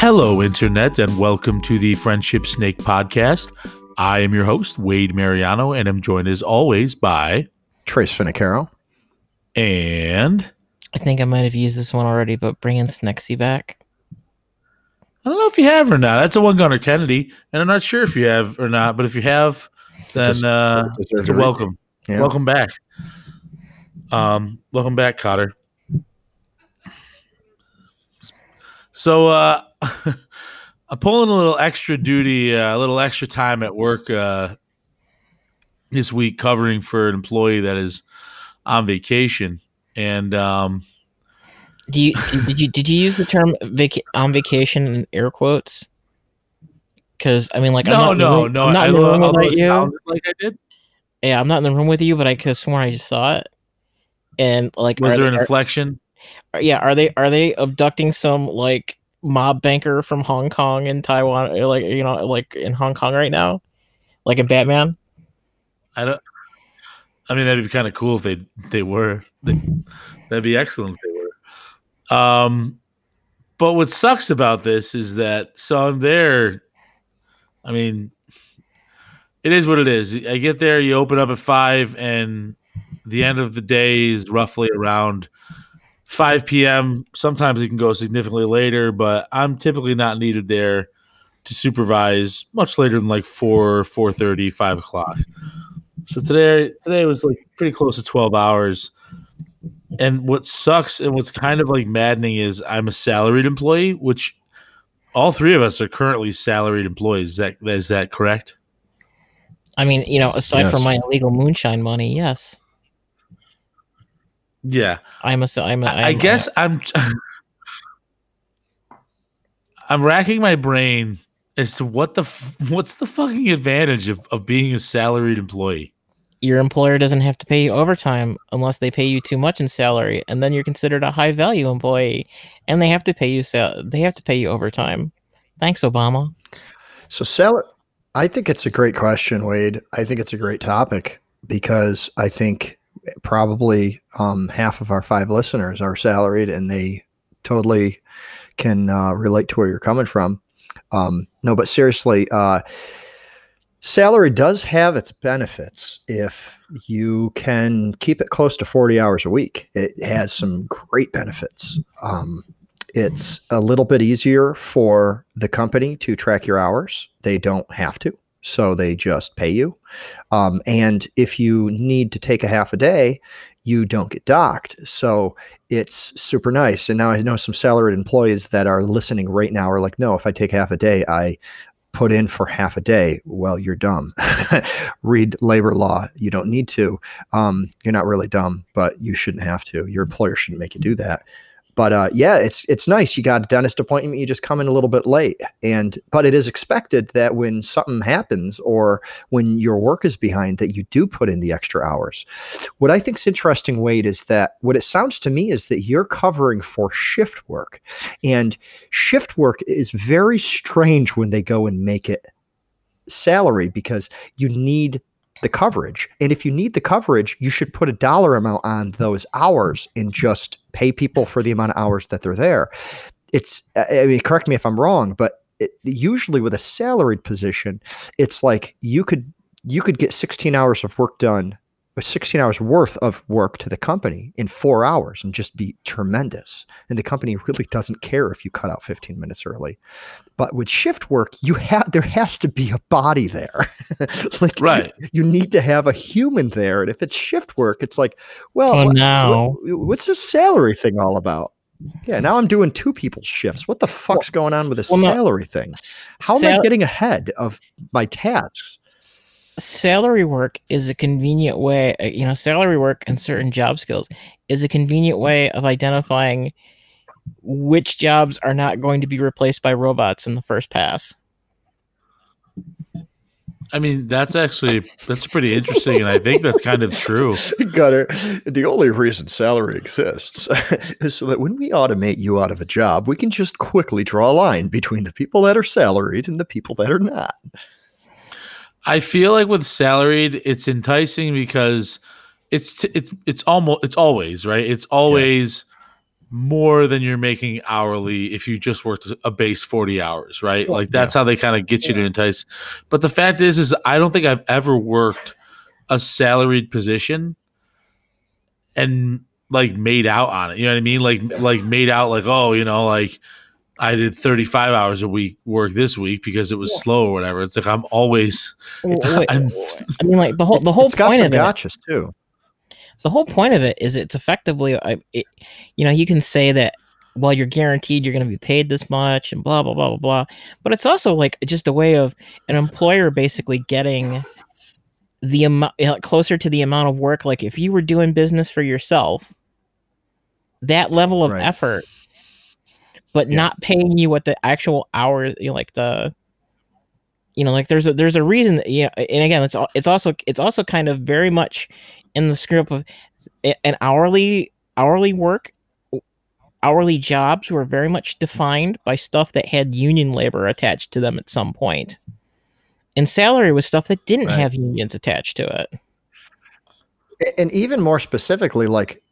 Hello, Internet, and welcome to the Friendship Snake podcast. I am your host, Wade Mariano, and I'm joined as always by Trace Finicaro. and I think I might have used this one already, but bringing Snexy back. I don't know if you have or not. That's a one gunner Kennedy, and I'm not sure if you have or not. But if you have, then Just- uh, it's a a welcome. Yeah. Welcome back. Um, welcome back, Cotter. So uh I'm pulling a little extra duty, uh, a little extra time at work uh this week covering for an employee that is on vacation. And um Do you did, you did you use the term vac- on vacation in air quotes? Because I mean, like, I'm no, the no, room- no. I'm not I, in the room with you. like I did. Yeah, I'm not in the room with you, but I could have sworn I just saw it. And like, Was there an inflection? Yeah, are they are they abducting some like mob banker from Hong Kong and Taiwan, or, like you know, like in Hong Kong right now, like in Batman? I don't. I mean, that'd be kind of cool if they they were. They, that'd be excellent if they were. Um, but what sucks about this is that so I'm there. I mean, it is what it is. I get there, you open up at five, and the end of the day is roughly around 5 p.m. Sometimes it can go significantly later, but I'm typically not needed there to supervise much later than like 4, 4.30, 5 o'clock. So today, today was like pretty close to 12 hours. And what sucks and what's kind of like maddening is I'm a salaried employee, which all three of us are currently salaried employees. Is that is that correct? I mean, you know, aside from my illegal moonshine money, yes, Yeah. I'm a. I'm a I, I I'm a- guess I'm I'm racking my brain as to what the what's the fucking advantage of, of being a salaried employee. your employer doesn't have to pay you overtime unless they pay you too much in salary and then you're considered a high value employee and they have to pay you sal- they have to pay you overtime thanks obama So, sal- I think it's a great question, Wade. I think it's a great topic because I think probably um, half of our five listeners are salaried and they totally can uh, relate to where you're coming from. Um, no, but seriously, uh, salary does have its benefits if you can keep it close to 40 hours a week. It has some great benefits. Um, it's a little bit easier for the company to track your hours. They don't have to, so they just pay you. Um, and if you need to take a half a day, you don't get docked. So it's super nice. And now I know some salaried employees that are listening right now are like, no, if I take half a day, I put in for half a day. Well, you're dumb. Read labor law. You don't need to. Um, you're not really dumb, but you shouldn't have to. Your employer shouldn't make you do that but uh, yeah, it's it's nice. You got a dentist appointment, you just come in a little bit late, and but it is expected that when something happens or when your work is behind, that you do put in the extra hours. What I think is interesting, Wade, is that what it sounds to me is that you're covering for shift work, and shift work is very strange when they go and make it salary because you need the coverage. And if you need the coverage, you should put a dollar amount on those hours and just pay people for the amount of hours that they're there. It's, I mean, correct me if I'm wrong, but it, usually with a salaried position, it's like you could you could get 16 hours of work done, or 16 hours worth of work to the company in four hours and just be tremendous. And the company really doesn't care if you cut out 15 minutes early. But with shift work, you have there has to be a body there. like Right. you need to have a human there. And if it's shift work, it's like, well, Oh, what- no. what- what's this salary thing all about? Yeah, now I'm doing two people's shifts. What the fuck's going on with this well, no. salary thing? S- How am I getting ahead of my tasks? Salary work is a convenient way uh, you know salary work and certain job skills is a convenient way of identifying which jobs are not going to be replaced by robots in the first pass I mean, that's actually that's pretty interesting, and I think that's kind of true. Gutter, the only reason salary exists is so that when we automate you out of a job, we can just quickly draw a line between the people that are salaried and the people that are not. I feel like with salaried, it's enticing because it's t- it's it's almost it's always right. It's always more than you're making hourly if you just worked a base 40 hours, right? Yeah. like that's how they kind of get you to entice. But the fact is is I don't think I've ever worked a salaried position and like made out on it. You know what I mean? Like like made out like, oh, you know, like I did 35 hours a week work this week because it was Yeah. slow or whatever. It's like I'm always I'm- I mean, like the whole the whole it's got point some of it. too. the whole point of it is it's effectively I, it, you know you can say that well you're guaranteed you're going to be paid this much and blah blah blah blah blah but it's also like just a way of an employer basically getting the amount closer to the amount of work like if you were doing business for yourself that level of Right. effort but Yeah. not paying you what the actual hours you know, like the you know like there's a there's a reason that you know and again it's al- it's also it's also kind of very much in the scope of an hourly hourly work hourly jobs were very much defined by stuff that had union labor attached to them at some point and salary was stuff that didn't Right. have unions attached to it And even more specifically, like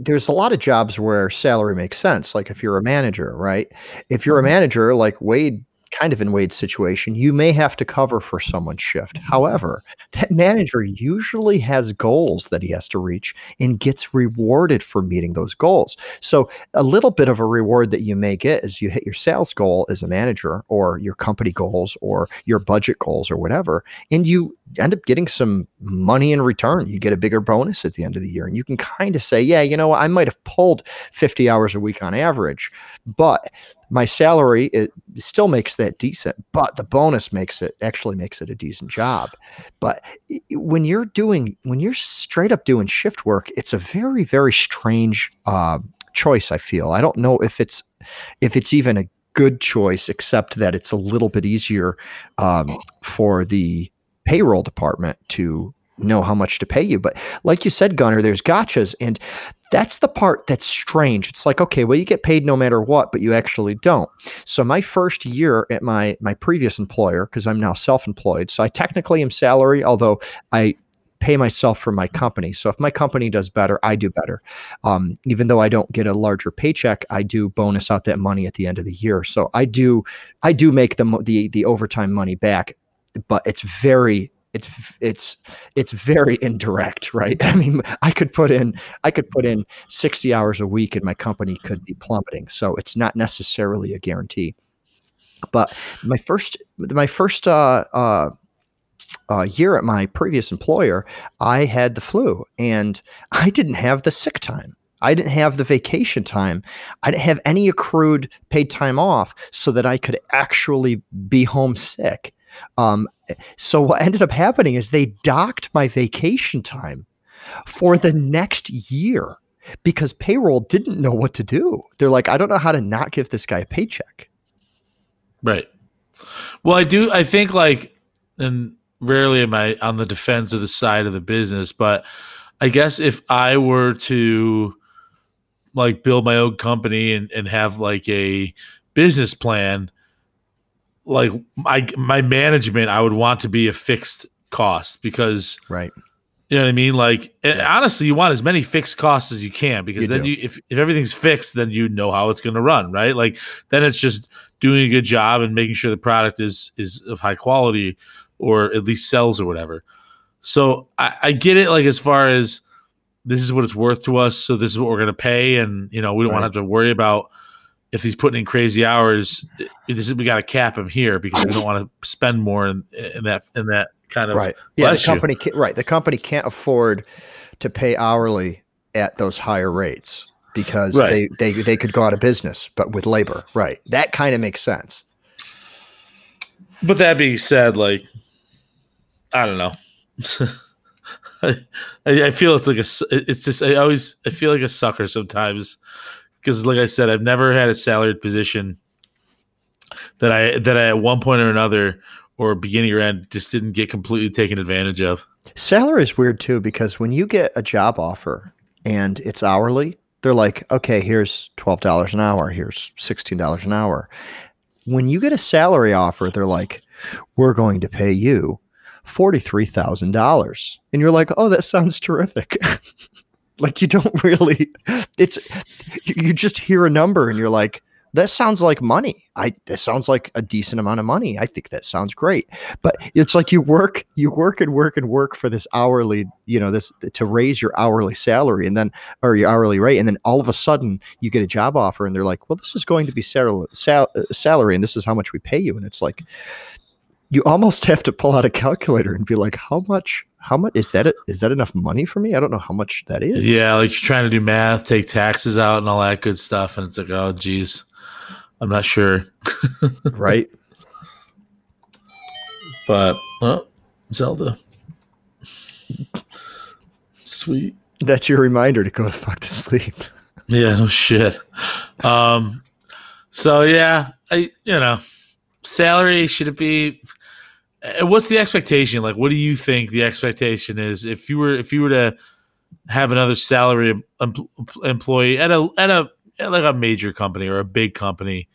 there's a lot of jobs where salary makes sense. Like if you're a manager, right? If you're a Mhm. manager, like Wade, kind of in Wade's situation, you may have to cover for someone's shift. However, that manager usually has goals that he has to reach and gets rewarded for meeting those goals. So a little bit of a reward that you may get is you hit your sales goal as a manager or your company goals or your budget goals or whatever and you end up getting some money in return. You get a bigger bonus at the end of the year. And you can kind of say, yeah, you know, I might have pulled 50 hours a week on average, but my salary it still makes that decent, but the bonus makes it actually makes it a decent job. But when you're doing when you're straight up doing shift work, it's a very very strange uh, choice. I feel I don't know if it's if it's even a good choice, except that it's a little bit easier um, for the payroll department to know how much to pay you. But like you said, Gunner, there's gotchas, and that's the part that's strange. It's like, okay, well, you get paid no matter what, but you actually don't. So my first year at my my previous employer, because I'm now self-employed, so I technically am salary, although I pay myself for my company. So if my company does better, I do better. Um, even though I don't get a larger paycheck, I do bonus out that money at the end of the year. So I do I do make the the the overtime money back, but it's very it's it's it's very indirect, right? I mean, I could put in I could put in 60 hours a week and my company could be plummeting. So it's not necessarily a guarantee. But my first my first uh, uh, uh, year at my previous employer, I had the flu and I didn't have the sick time. I didn't have the vacation time. I didn't have any accrued paid time off so that I could actually be homesick. Um, so what ended up happening is they docked my vacation time for the next year because payroll didn't know what to do. They're like, I don't know how to not give this guy a paycheck. Right. Well, I do. I think like, and rarely am I on the defense of the side of the business, but I guess if I were to like build my own company and, and have like a business plan, like my my management, I would want to be a fixed cost because Right. you know what I mean? Like, Yeah. honestly, you want as many fixed costs as you can because You then do. you, if, if everything's fixed, then you know how it's going to run, right? Like, then it's just doing a good job and making sure the product is is of high quality or at least sells or whatever. So I, I get it. Like, as far as this is what it's worth to us, so this is what we're going to pay, and you know, we don't want to have to worry about if he's putting in crazy hours. This is, we got to cap him here because we don't want to spend more in, in that in that kind of Right. Yeah. The company can't, right. The company can't afford to pay hourly at those higher rates because Right. they, they they could go out of business, but with labor. Right. That kind of makes sense. But that being said, like I don't know. I, I feel it's like a it's just I always I feel like a sucker sometimes because like I said I've never had a salaried position that I that I at one point or another or beginning or end just didn't get completely taken advantage of. Salary is weird too because when you get a job offer and it's hourly, they're like, okay, here's twelve dollars an hour, here's sixteen dollars an hour. When you get a salary offer, they're like, we're going to pay you forty three thousand dollars, and you're like, oh, that sounds terrific. Like you don't really. It's you, just hear a number and you're like, that sounds like money. I that sounds like a decent amount of money. I think that sounds great. But it's like you work, you work and work and work for this hourly, you know, this to raise your hourly salary and then or your hourly rate, and then all of a sudden you get a job offer and they're like, well, this is going to be sal- sal- salary and this is how much we pay you, and it's like you almost have to pull out a calculator and be like, how much, how much is that? Is that enough money for me? I don't know how much that is. Yeah, like you're trying to do math, take taxes out, and all that good stuff, and it's like, oh, geez, I'm not sure. right. But oh, Zelda, sweet. That's your reminder to go to fuck to sleep. Yeah, no shit. Um, so yeah, I you know, salary should it be? Uh, What's the expectation? Like, what do you think the expectation is if you were if you were to have another salary em- employee at a at a at like a major company or a big company,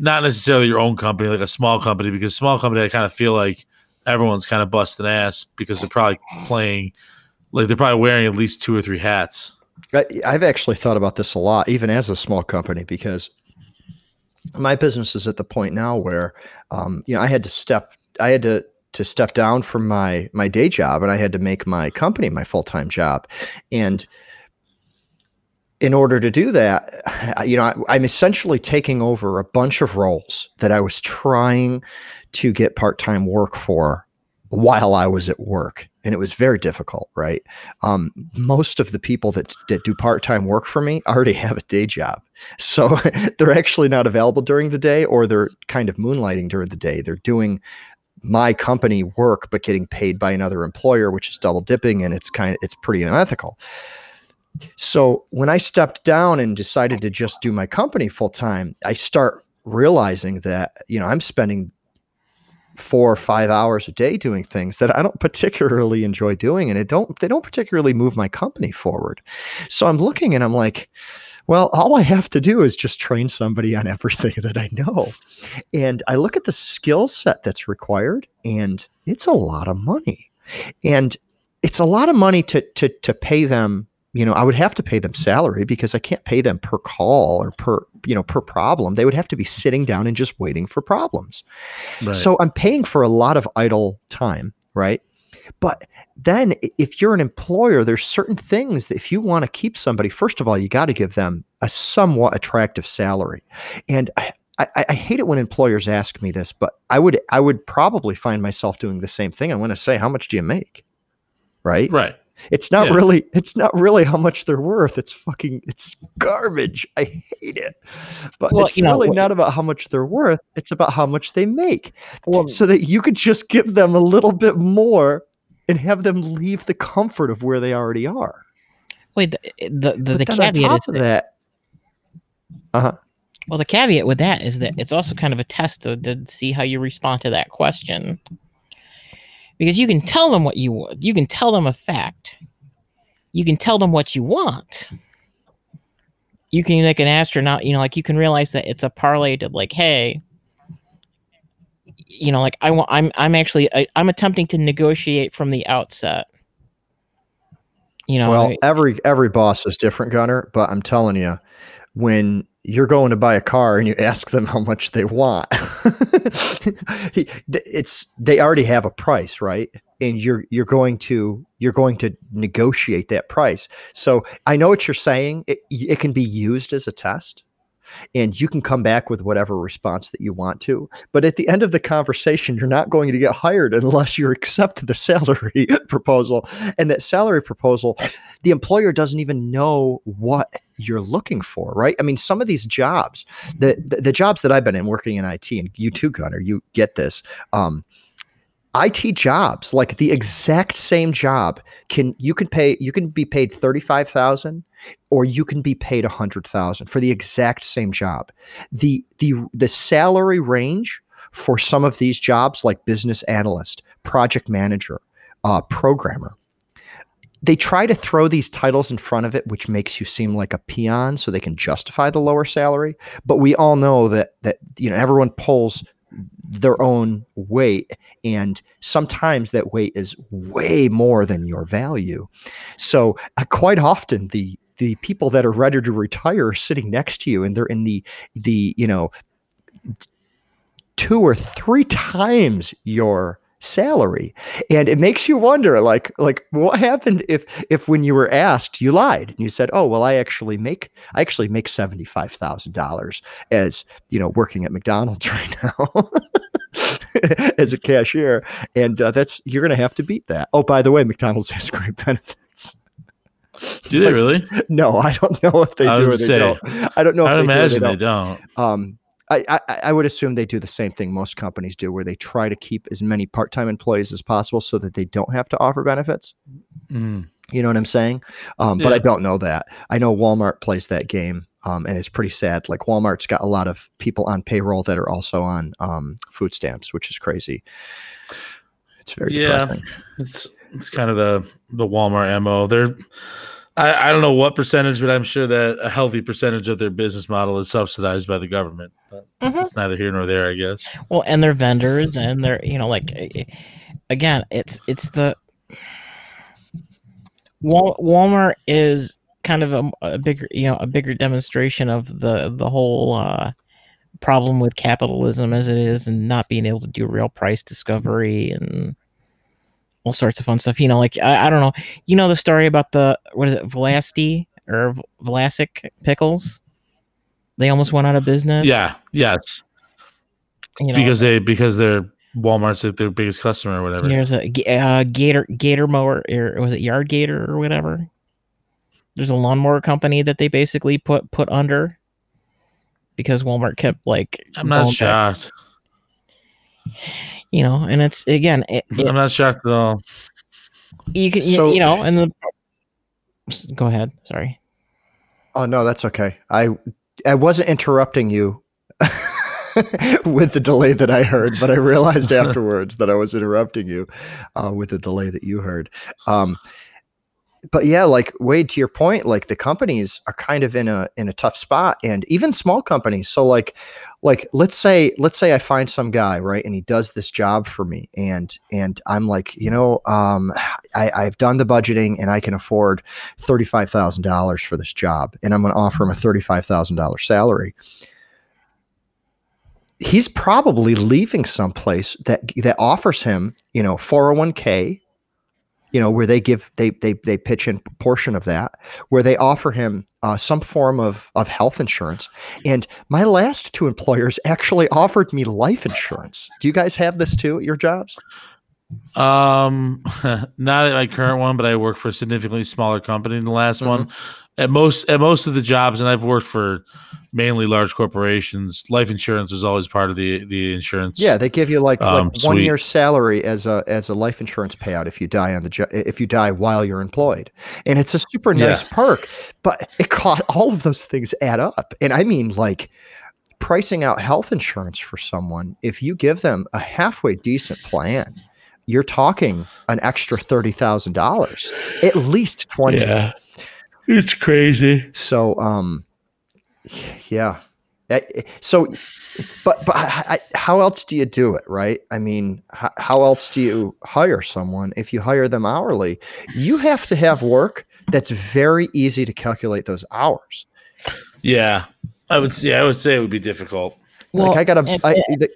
not necessarily your own company, like a small company, because small company I kind of feel like everyone's kind of busting ass because they're probably playing like they're probably wearing at least two or three hats. I, I've actually thought about this a lot, even as a small company, because my business is at the point now where, um, you know, I had to step, I had to to step down from my my day job, and I had to make my company my full time job, and in order to do that, you know, I, I'm essentially taking over a bunch of roles that I was trying to get part time work for while I was at work. And it was very difficult, right? Um, most of the people that, that do part time work for me already have a day job. So they're actually not available during the day or they're kind of moonlighting during the day. They're doing my company work, but getting paid by another employer, which is double dipping. And it's kind of, it's pretty unethical. So when I stepped down and decided to just do my company full time, I start realizing that, you know, I'm spending four or five hours a day doing things that I don't particularly enjoy doing and it don't they don't particularly move my company forward. So I'm looking and I'm like, well, all I have to do is just train somebody on everything that I know. And I look at the skill set that's required and it's a lot of money. And it's a lot of money to to to pay them you know, I would have to pay them salary because I can't pay them per call or per, you know, per problem. They would have to be sitting down and just waiting for problems. Right. So I'm paying for a lot of idle time, right? But then if you're an employer, there's certain things that if you want to keep somebody, first of all, you got to give them a somewhat attractive salary. And I, I, I, hate it when employers ask me this, but I would I would probably find myself doing the same thing. I want to say, how much do you make? Right? Right. It's not Yeah. really it's not really how much they're worth. It's fucking it's garbage. I hate it. But Well, it's you know, really wh- not about how much they're worth. It's about how much they make. Well, So that you could just give them a little bit more and have them leave the comfort of where they already are. wait, the the, the, the caveat is that, that, uh-huh. well, the caveat with that is that it's also kind of a test to, to see how you respond to that question. Because you can tell them what you want, you can tell them a fact, you can tell them what you want. You can like an astronaut, you know, like you can realize that it's a parlay to like, hey, you know, like I want, I'm, I'm actually, I, I'm attempting to negotiate from the outset. You know, Well, I- every every boss is different, Gunner. But I'm telling you, when you're going to buy a car and you ask them how much they want, it's they already have a price, right? And you're you're going to you're going to negotiate that price. So I know what you're saying. It, it can be used as a test. And you can come back with whatever response that you want to. But at the end of the conversation, you're not going to get hired unless you accept the salary proposal. And that salary proposal the employer doesn't even know what you're looking for, right? I mean, some of these jobs, the the, the jobs that I've been in working in IT, and you too, Gunner, you get this. Um, IT jobs, like the exact same job, can you can pay you can be paid thirty five thousand, or you can be paid a hundred thousand for the exact same job. The the the salary range for some of these jobs, like business analyst, project manager, uh, programmer, they try to throw these titles in front of it, which makes you seem like a peon, so they can justify the lower salary. But we all know that that you know everyone pulls their own weight and sometimes that weight is way more than your value. So uh, quite often the the people that are ready to retire are sitting next to you and they're in the the you know two or three times your salary. And it makes you wonder like like what happened if if when you were asked you lied and you said oh well i actually make i actually make $75000 as you know working at mcdonald's right now as a cashier. And uh, that's you're gonna have to beat that. Oh by the way mcdonald's has great benefits. Do they Like, really? no i don't know if they I do or would they say- don't. I don't know if I they would do imagine they they don't. don't. um, I, I, I would assume they do the same thing most companies do, where they try to keep as many part-time employees as possible so that they don't have to offer benefits. Mm. You know what I'm saying? Um, But I don't know that. I know Walmart plays that game, um, and it's pretty sad. Like Walmart's got a lot of people on payroll that are also on um, food stamps, which is crazy. It's very Yeah. depressing. It's it's kind of the the Walmart mo. They're I, I don't know what percentage, but I'm sure that a healthy percentage of their business model is subsidized by the government. But Mhm. it's neither here nor there, I guess. Well, and they're vendors, and they're you know like eh, again, it's it's the Wal- Walmart is kind of a, a bigger you know a bigger demonstration of the the whole uh, problem with capitalism as it is, and not being able to do real price discovery and all sorts of fun stuff. You know, like I, I don't know, you know the story about the what is it, Vlasti or Vlasic pickles? They almost went out of business. Yeah, yes. you know, because they because they're Walmart's like their biggest customer or whatever. There's a uh, Gator Gator mower, or was it Yard Gator or whatever? There's a lawnmower company that they basically put put under because Walmart kept like I'm not going back, shocked. You know, and it's again, it, it- I'm not shocked at all. you can you- you know, and the go ahead, sorry. Oh no, that's okay. I I wasn't interrupting you with the delay that I heard, but I realized afterwards that I was interrupting you uh, with the delay that you heard. Um, but yeah, like Wade, to your point, like the companies are kind of in a in a tough spot, and even small companies. So like like let's say let's say I find some guy right, and he does this job for me, and and I'm like, you know, um, I, I've done the budgeting, and I can afford thirty-five thousand dollars for this job, and I'm going to offer him a thirty-five thousand dollars salary. He's probably leaving someplace that that offers him, you know, four hundred one k, you know, where they give they they they pitch in a portion of that, where they offer him uh, some form of of health insurance. And my last two employers actually offered me life insurance. Do you guys have this too at your jobs? Um, not at my current one, but I work for a significantly smaller company than the last one. At most, at most of the jobs, and I've worked for mainly large corporations. Life insurance was always part of the the insurance. Yeah, they give you like, Um, like one year's salary as a as a life insurance payout if you die on the jo- if you die while you're employed, and it's a super Yeah. nice perk. But it cost all of those things add up, and I mean like pricing out health insurance for someone. If you give them a halfway decent plan, you're talking an extra thirty thousand dollars, at least twenty. yeah, it's crazy. So, um, yeah. So, but but I, I- how else do you do it, right? I mean, how, how else do you hire someone if you hire them hourly? You have to have work that's very easy to calculate those hours. Yeah, I would. Yeah, I would say it would be difficult. like I gotta. and- I, the,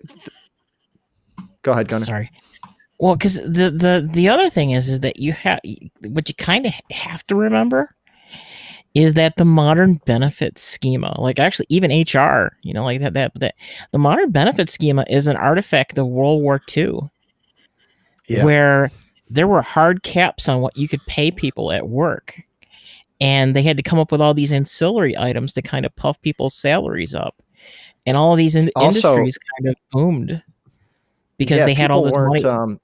go ahead, Gunnar. Sorry. Well, because the the the other thing is is that you have what you kind of have to remember is that the modern benefit schema, like actually even HR, you know, like that that that the modern benefit schema is an artifact of World War II, Yeah. where there were hard caps on what you could pay people at work, and they had to come up with all these ancillary items to kind of puff people's salaries up, and all of these in- Also- industries kind of boomed because Yeah, they had all this money. Um,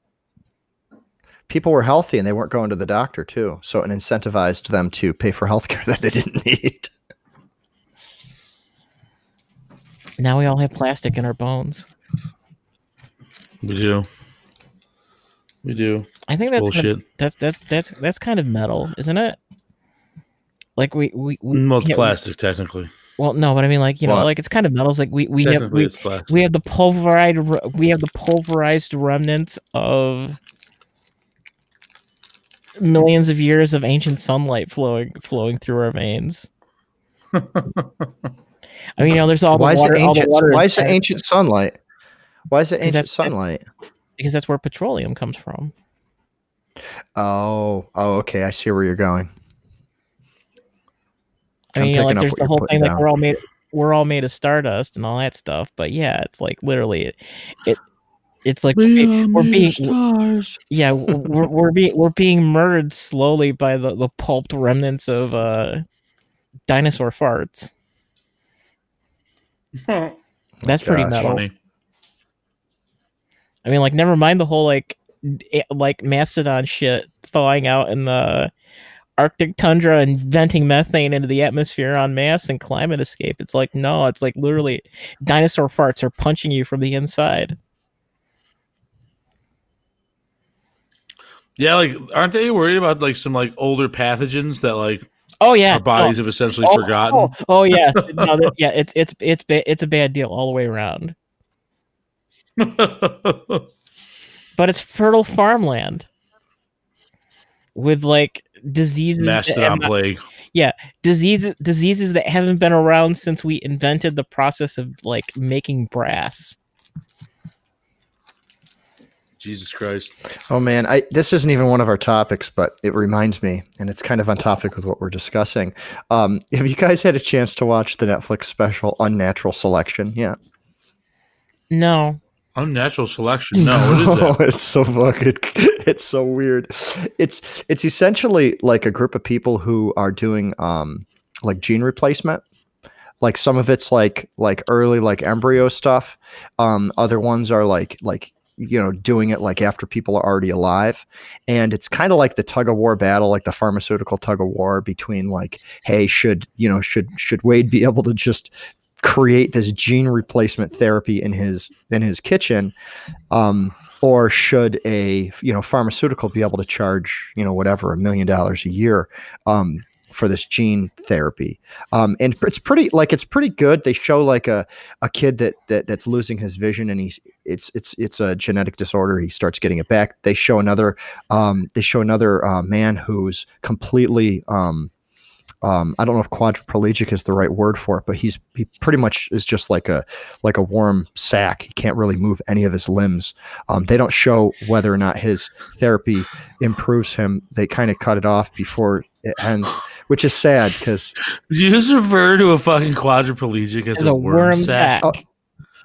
people were healthy and they weren't going to the doctor too, so it incentivized them to pay for healthcare that they didn't need. Now we all have plastic in our bones. We do. We do. I think that's kind of- Bullshit. that's that's that's that's kind of metal, isn't it? Like we we, we Well, it's yeah, we- plastic technically. Well, no, but I mean, like you know, like it's kind of metals. Like we we have we, we have the pulverized we have the pulverized remnants of millions of years of ancient sunlight flowing flowing through our veins. I mean, you know, there's all why the is water. it all the ancient? water Why is it ancient sunlight? Why is it ancient sunlight? Because that's where petroleum comes from. Oh, oh, okay. I see where you're going. I mean, you know, like there's the whole thing like down. we're all made we're all made of stardust and all that stuff. But yeah, it's like literally it, it it's like we're, we're being stars. yeah we're, we're being we're being murdered slowly by the the pulped remnants of uh dinosaur farts. That's pretty gosh. metal. Funny. I mean, like, never mind the whole like, d- like mastodon shit thawing out in the Arctic tundra and venting methane into the atmosphere on masse and climate escape. It's like no, it's like literally dinosaur farts are punching you from the inside. Yeah, like aren't they worried about like some like older pathogens that like Oh yeah, our bodies have essentially Oh, forgotten? Oh, oh, oh yeah, no, that, yeah, it's it's it's ba- it's a bad deal all the way around. But it's fertile farmland with like diseases that have Mastodon not- plague. diseases diseases that haven't been around since we invented the process of like making brass. Jesus Christ. Oh man, I this isn't even one of our topics, but it reminds me, and it's kind of on topic with what we're discussing. Um, have you guys had a chance to watch the Netflix special Unnatural Selection? Yeah. No, Unnatural selection. No, what is that? it's so fucking it's so weird. It's it's essentially like a group of people who are doing um like gene replacement. Like some of it's like like early like embryo stuff. Um other ones are like like you know doing it like after people are already alive. And it's kind of like the tug of war battle like the pharmaceutical tug of war between like hey should you know should should Wade be able to just create this gene replacement therapy in his in his kitchen um, or should a you know pharmaceutical be able to charge you know whatever a million dollars a year? Um, for this gene therapy um, and it's pretty like it's pretty good they show like a, a kid that, that that's losing his vision and he's it's it's it's a genetic disorder he starts getting it back they show another um, they show another uh, man who's completely um, um, I don't know if quadriplegic is the right word for it, but he's he pretty much is just like a like a warm sack. He can't really move any of his limbs. Um, they don't show whether or not his therapy improves him. They kind of cut it off before it ends, which is sad because you just refer to a fucking quadriplegic as, as a, a worm, worm sack? sack. Oh,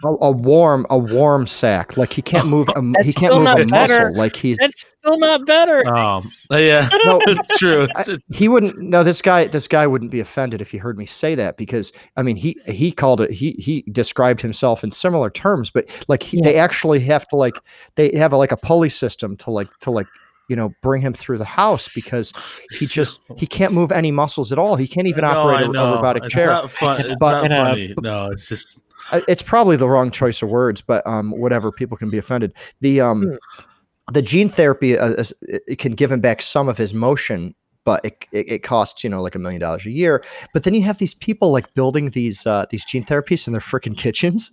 a, a warm a warm sack. Like he can't move. A, he can't move a better. muscle. Like he's That's still not better. Um, yeah, No. it's true. It's, it's, he wouldn't no this guy this guy wouldn't be offended if he heard me say that because i mean he he called it he he described himself in similar terms but like he, they actually have to like they have a, like a pulley system to like to like you know bring him through the house because he just he can't move any muscles at all he can't even no, operate a, a robotic it's chair Not fun. It's But- not funny. No, it's just it's probably the wrong choice of words, but um, whatever. People can be offended. The um, Hmm. the gene therapy uh, can give him back some of his motion, but it, it, it costs you know like a million dollars a year. But then you have these people like building these uh, these gene therapies in their freaking kitchens,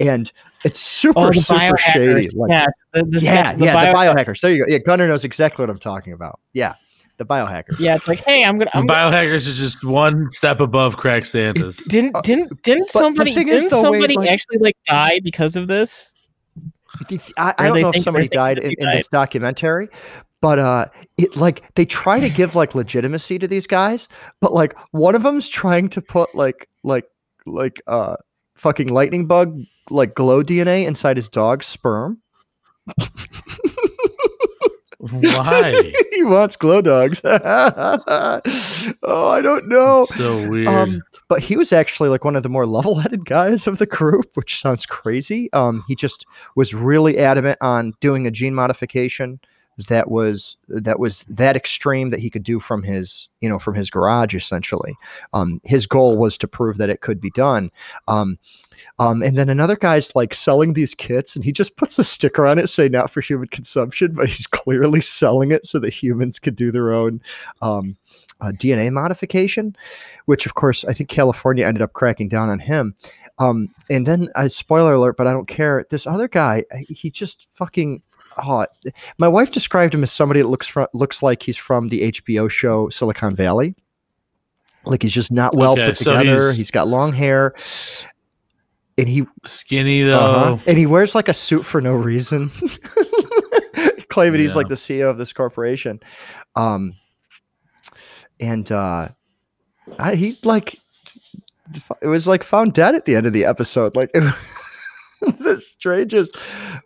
and it's super Oh, the super shady. Like, yeah, the, the yeah, the yeah, bio- the biohackers. There you go. Yeah, Gunner knows exactly what I'm talking about. Yeah, the biohacker. yeah, it's like, hey, I'm gonna. I'm gonna biohackers are just one step above crack Santas. didn't Uh, didn't didn't but somebody didn't though, Wade, somebody like- actually like die because of this? Do you th- I, I don't know if think- or somebody died in, they in this documentary, but uh, it like they try to give like legitimacy to these guys, but like one of them's trying to put like like like uh fucking lightning bug like glow DNA inside his dog's sperm. Why? he wants glow dogs. oh, I don't know. It's so weird. Um, but he was actually like one of the more level-headed guys of the group, which sounds crazy. Um, he just was really adamant on doing a gene modification that was that was that extreme that he could do from his you know from his garage essentially um his goal was to prove that it could be done um um and then another guy's like selling these kits and he just puts a sticker on it saying not for human consumption but he's clearly selling it so that humans could do their own um uh, DNA modification, which of course I think California ended up cracking down on him. Um, and then, uh, spoiler alert, but I don't care. This other guy, uh, he just fucking. Oh, my wife described him as somebody that looks from, looks like he's from the HBO show Silicon Valley. Like he's just not well Okay, put so together. he's- he's got long hair, and he Skinny though. uh-huh. and he wears like a suit for no reason, claiming he's like the CEO of this corporation. Um, and uh, I, he like it was like found dead at the end of the episode. Like it was the strangest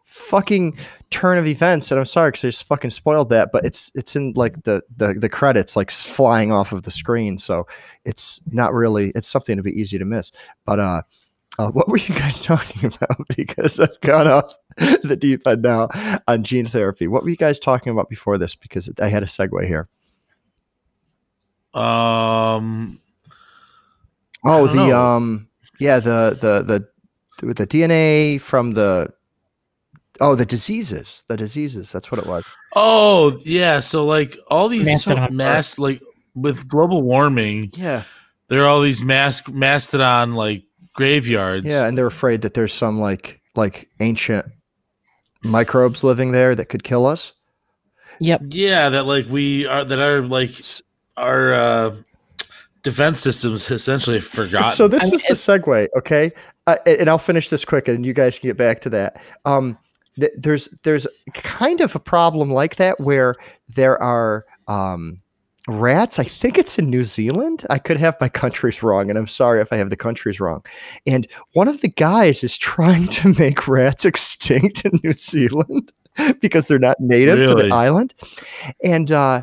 fucking turn of events. And I'm sorry because I just fucking spoiled that, but it's it's in like the the the credits like flying off of the screen, so it's not really it's something to be easy to miss. But uh. Uh, what were you guys talking about? Because I've gone off the deep end now on gene therapy. What were you guys talking about before this? Because I had a segue here. Um. Oh, the know. um, yeah, the the the the DNA from the oh the diseases, the diseases. That's what it was. Oh yeah. So like all these Mastodon mass like with global warming, Yeah, there are all these mass mastodon like graveyards. yeah, and they're afraid that there's some like like ancient microbes living there that could kill us. Yep. Yeah, that like we are that are like our uh defense systems essentially have forgotten. So this I mean, is the segue, okay? Uh, and I'll finish this quick, and you guys can get back to that. Um, th- there's there's kind of a problem like that where there are um, rats. I think it's in New Zealand. I could have my countries wrong, and I'm sorry if I have the countries wrong. And one of the guys is trying to make rats extinct in New Zealand because they're not native to the island, and. Uh,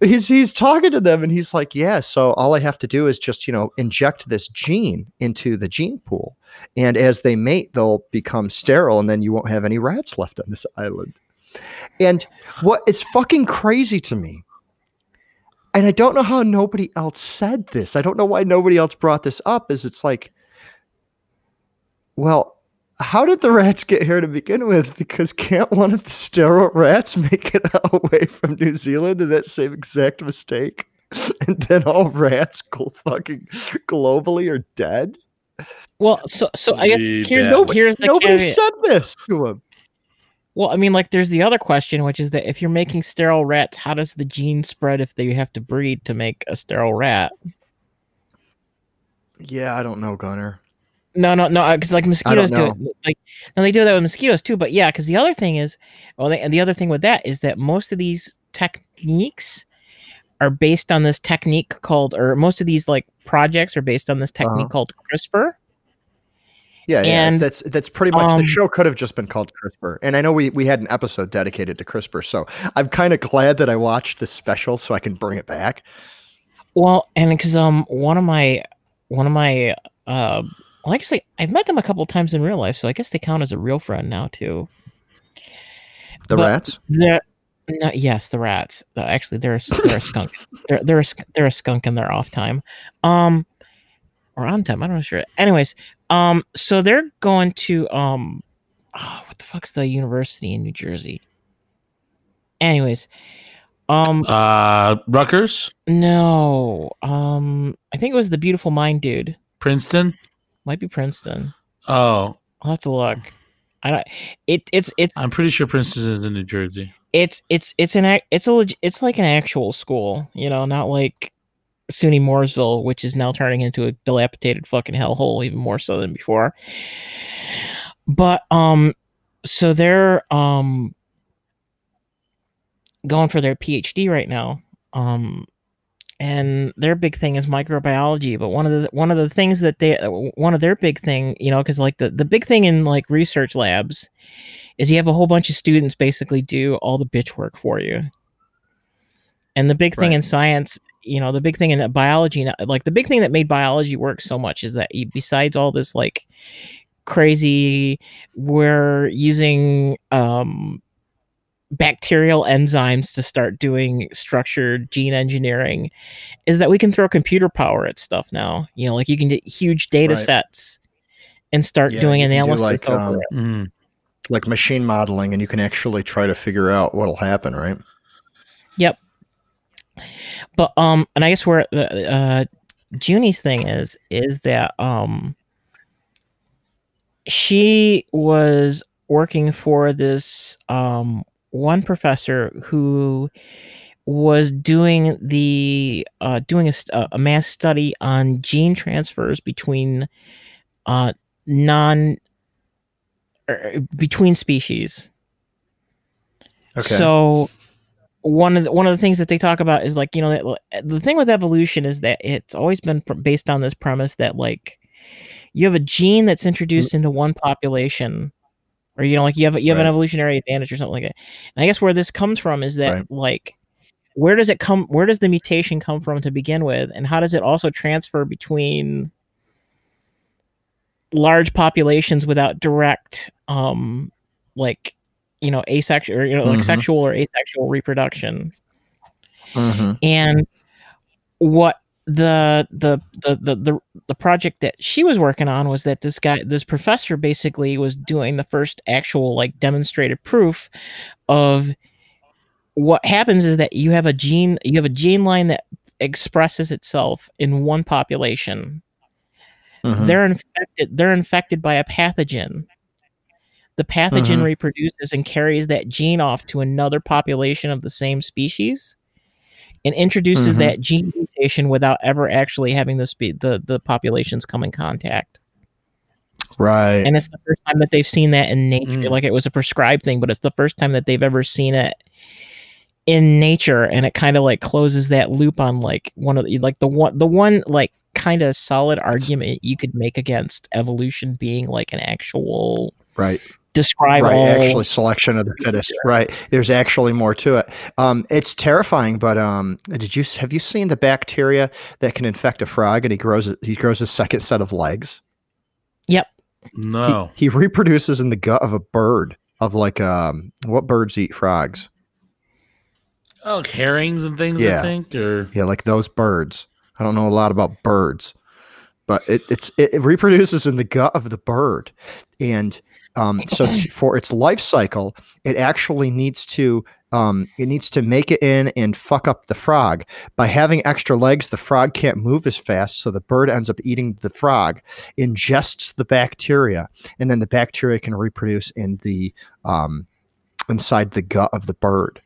he's he's talking to them and he's like yeah so all i have to do is just you know inject this gene into the gene pool. And as they mate they'll become sterile and then you won't have any rats left on this island. And what it's fucking crazy to me. And i don't know how nobody else said this. I don't know why nobody else brought this up is it's like well how did the rats get here to begin with? Because can't one of the sterile rats make it away from New Zealand in that same exact mistake? And then all rats gl- fucking globally are dead? Well, so so I guess here's bad- the, here's the Nobody caveat. said this to him. Well, I mean, like, there's the other question, which is that if you're making sterile rats, how does the gene spread if they have to breed to make a sterile rat? Yeah, I don't know, Gunner. No, no, no, because like mosquitoes do it. Like, and they do that with mosquitoes too. But yeah, because the other thing is, well, they, and the other thing with that is that most of these techniques are based on this technique called, or most of these like projects are based on this technique Uh-huh. called CRISPR. Yeah, yeah, And, that's that's pretty much um, the show could have just been called CRISPR. And I know we we had an episode dedicated to CRISPR, so I'm kind of glad that I watched this special so I can bring it back. Well, and because um one of my one of my uh well actually I've met them a couple times in real life, so I guess they count as a real friend now too. The But- rats. The no, yes, the rats. Uh, actually, they're a, s- they're a skunk. They're they're a, they're a skunk in their off time, um, or on time. I'm not sure. Anyways, um, so they're going to um, oh, what the fuck's the university in New Jersey? Anyways, um, uh Rutgers, no, um, I think it was the Beautiful Mind dude. Princeton. Might be Princeton. Oh, I'll have to look. I don't. It it's it's I'm pretty sure Princeton is in New Jersey. it's it's it's an it's a leg- it's like an actual school, you know, not like SUNY Morrisville, which is now turning into a dilapidated fucking hellhole, even more so than before. But um, so they're um going for their PhD right now. Um, and their big thing is microbiology. But one of the one of the things that they one of their big thing, you know, because like the the big thing in like research labs is you have a whole bunch of students basically do all the bitch work for you. And the big thing in science, you know, the big thing in biology, like the big thing that made biology work so much is that you, besides all this like crazy, we're using um bacterial enzymes to start doing structured gene engineering is that we can throw computer power at stuff now. You know, like you can get huge data Right. sets and start Yeah, doing can do, analysis like, over um, it. Mhm. like machine modeling, and you can actually try to figure out what'll happen, right? Yep. But um, and I guess where the uh, Junie's thing is is that um, she was working for this um one professor who was doing the uh doing a, a mass study on gene transfers between uh non er, between species Okay. so one of the, one of the things that they talk about is like you know that, the thing with evolution is that it's always been based on this premise that like you have a gene that's introduced into one population or you know like you have you have an evolutionary advantage or something like that. And I guess where this comes from is that Right. like where does it come where does the mutation come from to begin with and how does it also transfer between large populations without direct um like you know asexual or you know like Mhm. sexual or asexual reproduction Mhm. and what the, the the the the project that she was working on was that this guy this professor basically was doing the first actual like demonstrated proof of what happens is that you have a gene you have a gene line that expresses itself in one population Mhm. they're infected they're infected by a pathogen the pathogen Mhm. reproduces and carries that gene off to another population of the same species and introduces Mhm. that gene mutation without ever actually having the spe- the the populations come in contact Right. and it's the first time that they've seen that in nature Mm. like it was a prescribed thing but it's the first time that they've ever seen it in nature and it kind of like closes that loop on like one of the like the one the one like kind of solid argument you could make against evolution being like an actual right. Describe right. all Actually, selection of the fittest. Right. There's actually more to it. Um, it's terrifying, but um, did you have you seen the bacteria that can infect a frog and he grows he grows a second set of legs? yep No. He reproduces in the gut of a bird. Of like um, what birds eat frogs? Oh, like herrings and things, I Yeah. think, or Yeah, like those birds. I don't know a lot about birds, but it, it's it, it reproduces in the gut of the bird, and um, so t- for its life cycle, it actually needs to um, it needs to make it in and fuck up the frog by having extra legs. The frog can't move as fast, so the bird ends up eating the frog, ingests the bacteria, and then the bacteria can reproduce in the um, inside the gut of the bird.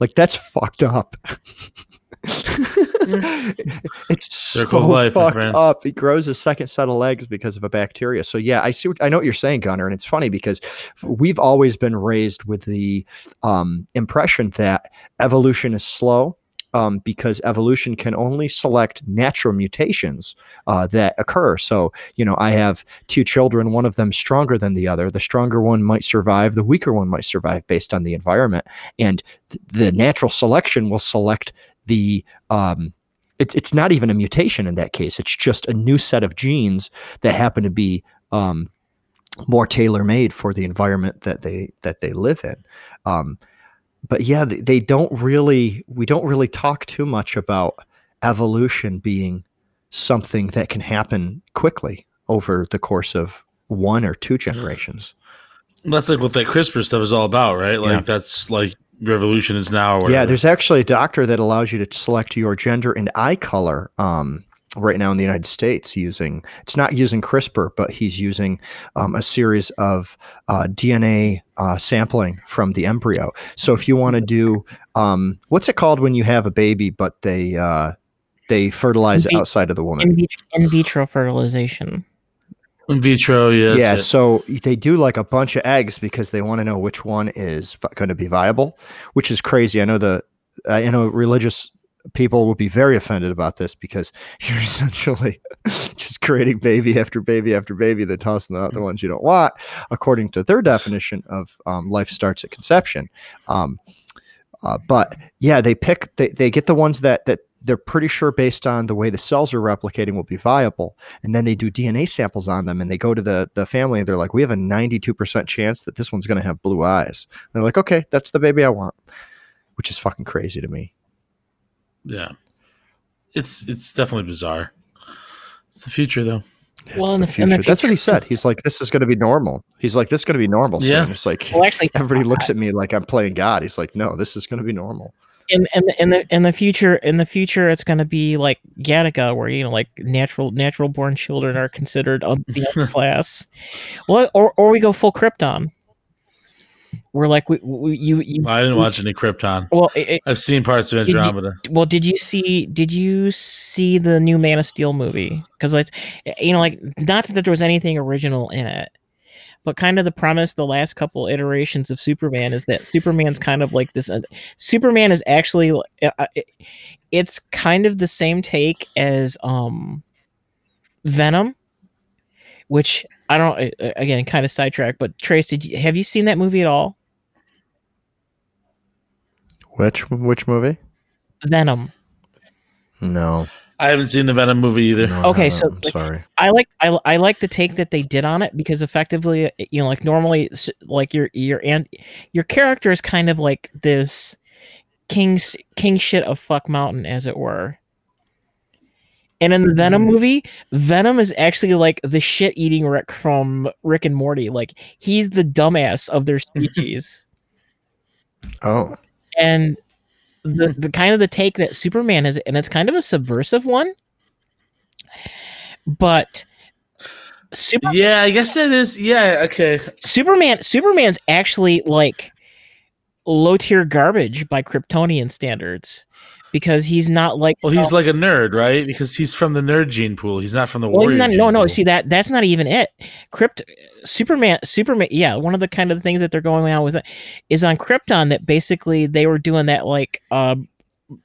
Like that's fucked up. it's Circle so life, fucked up. He grows a second set of legs because of a bacteria. So yeah, I see. What, I know what you're saying, Gunner, and it's funny because we've always been raised with the um, impression that evolution is slow. Um, because evolution can only select natural mutations uh, that occur. So, you know, I have two children, one of them stronger than the other. The stronger one might survive, the weaker one might survive based on the environment. And th- the natural selection will select the um, it's it's not even a mutation in that case. It's just a new set of genes that happen to be um, more tailor made for the environment that they that they live in. Um, but yeah, they, they don't really. We don't really talk too much about evolution being something that can happen quickly over the course of one or two generations. that's like what that CRISPR stuff is all about, right? Like Yeah. that's like revolution is now. Or Yeah, there's actually a doctor that allows you to select your gender and eye color um, right now in the United States using, it's not using CRISPR, but he's using um, a series of uh, DNA uh, sampling from the embryo. So if you want to do, um, what's it called when you have a baby, but they, uh, they fertilize In vi- outside of the woman? in vitro, in vitro fertilization in vitro. Yeah, yeah, so they do like a bunch of eggs because they want to know which one is going to be viable, which is crazy. I know the I know religious people will be very offended about this because you're essentially just creating baby after baby after baby, then tossing out the ones you don't want, according to their definition of um, life starts at conception. Um, uh, but yeah, they pick they, they get the ones that that they're pretty sure based on the way the cells are replicating will be viable. And then they do DNA samples on them and they go to the, the family and they're like, we have a 92% chance that this one's going to have blue eyes. And they're like, okay, that's the baby I want, which is fucking crazy to me. Yeah. It's it's definitely bizarre. It's the future though. It's Well, in the the- in the future. That's what he said. He's like, this is going to be normal. He's like, this is going to be normal. Yeah. Yeah. It's like, Well, actually, everybody looks at me like I'm playing God. He's like, no, this is going to be normal. In in the, in the in the future in the future it's going to be like Gattaca where you know like natural natural born children are considered of the upper class. Well, or or we go full Krypton. We're like we, we you you I didn't watch any Krypton. well it, I've seen parts of you- Andromeda. well did you see did you see the new Man of Steel movie? Because like you know like not that there was anything original in it. But kind of the premise, the last couple iterations of Superman is that Superman's kind of like this. Uh, Superman is actually, uh, uh, it- it's kind of the same take as um, Venom, which I don't. Again, kind of sidetrack. But Trace, did you have you seen that movie at all? Which which movie? Venom. No. I haven't seen the Venom movie either. no Okay, so, I'm like, sorry. I like I, I like the take that they did on it because effectively, you know, like normally, like your your and your character is kind of like this king's king shit of fuck mountain, as it were. And in the Venom mm-hmm. movie, Venom is actually like the shit eating Rick from Rick and Morty. Like he's the dumbass of their species. Oh, and the the kind of the take that Superman is, and it's kind of a subversive one, but Super, Yeah, I guess it is. Yeah, okay. Superman Superman's actually like low tier garbage by Kryptonian standards because he's not like Well, he's like a nerd, right? Because he's from the nerd gene pool. He's not from the Well, warrior. not, no, no. pool. See that that's not even it. Crypt, Superman, Superman. Yeah, one of the kind of things that they're going on with it is on Krypton that basically they were doing that like uh,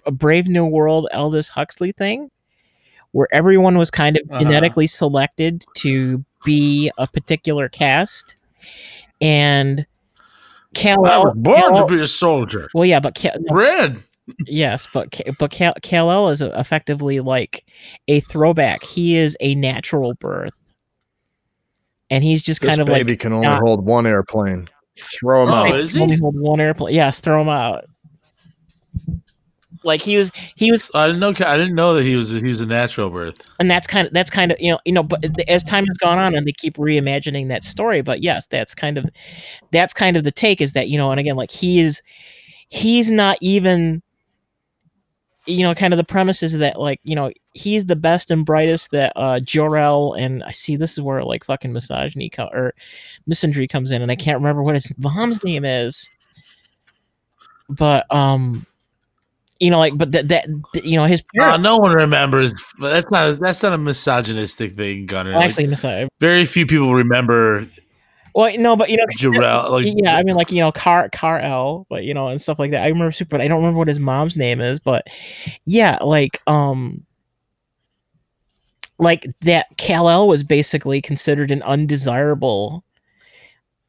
a Brave New World Aldous Huxley thing, where everyone was kind of Uh-huh. genetically selected to be a particular caste, and Kal I was born to be a soldier. well, yeah, but Kal, no, Bred. Yes, but Ka- but Kal- Kal-El is effectively like a throwback. He is a natural birth, and he's just this kind of baby like can only not- hold one airplane. Throw him Oh, out. is he? only hold one airplane. Yes, throw him out. Like he was, he was, I didn't know. I didn't know that he was. He was a natural birth. and that's kind of that's kind of you know you know. But as time has gone on, and they keep reimagining that story. But yes, that's kind of that's kind of the take is that you know, and again, like he is, he's not even you know, kind of the premise is that like, you know, he's the best and brightest that uh Jor-El and I see this is where like fucking misogyny co- or misandry comes in and I can't remember what his mom's name is. But um you know, like, but that that you know, his parents no one remembers. But that's not. That's not a misogynistic thing, Gunner. Like, actually, mis- very few people remember well, no, but you know, Jor-El. Like, yeah, I mean, like you know, Car Car L, but you know, and stuff like that. I remember super, but I don't remember what his mom's name is. But yeah, like um, like that Kal El was basically considered an undesirable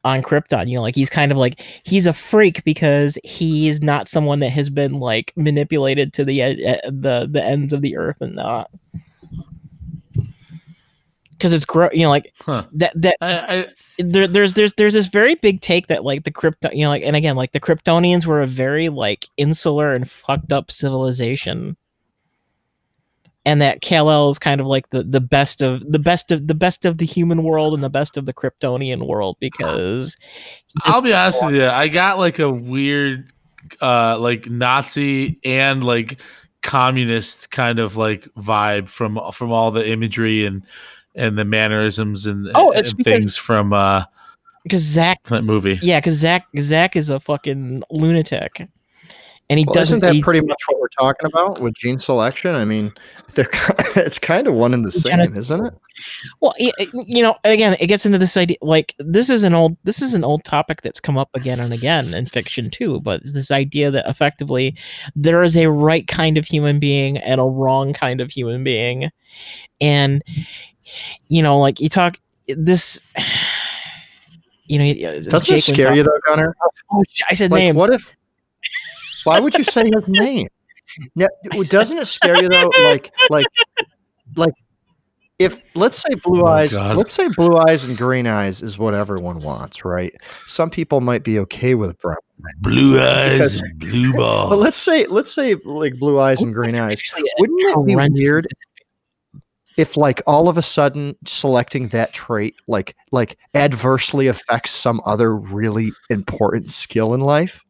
on Krypton. You know, like he's kind of like he's a freak because he's not someone that has been like manipulated to the eh, the the ends of the earth and not. Because it's gro- you know, like Huh. that that I, I, there, there's there's there's this very big take that like the crypto you know like and again like the kryptonians were a very like insular and fucked up civilization and that Kal-El is kind of like the the best of the best of the best of the human world and the best of the kryptonian world because I'll be honest with you. I got like a weird, uh, like Nazi and like communist kind of like vibe from from all the imagery and and the mannerisms and, Oh, it's and because- things from uh because Zack that movie. yeah because Zack Zack is a fucking lunatic and he Well, doesn't isn't that pretty much what we're talking about with gene selection? I mean, they're it's kind of one and the same, Genet- isn't it? Well, y- y- you know, again, it gets into this idea. Like, this is an old, this is an old topic that's come up again and again in fiction too. But it's this idea that effectively there is a right kind of human being and a wrong kind of human being, and you know, like you talk this. You know, uh, Doesn't it scare you though, Gunner? Oh, oh I said Like, names. what if? Why would you say his name? Now, doesn't it scare you though? Like, like, like, if let's say blue Oh, eyes, God. let's say blue eyes and green eyes is what everyone wants, right? Some people might be okay with brown, Blue eyes, Because- blue balls. but let's say, let's say like blue eyes and green eyes. Wouldn't it be weird if, like, all of a sudden selecting that trait, like, like adversely affects some other really important skill in life?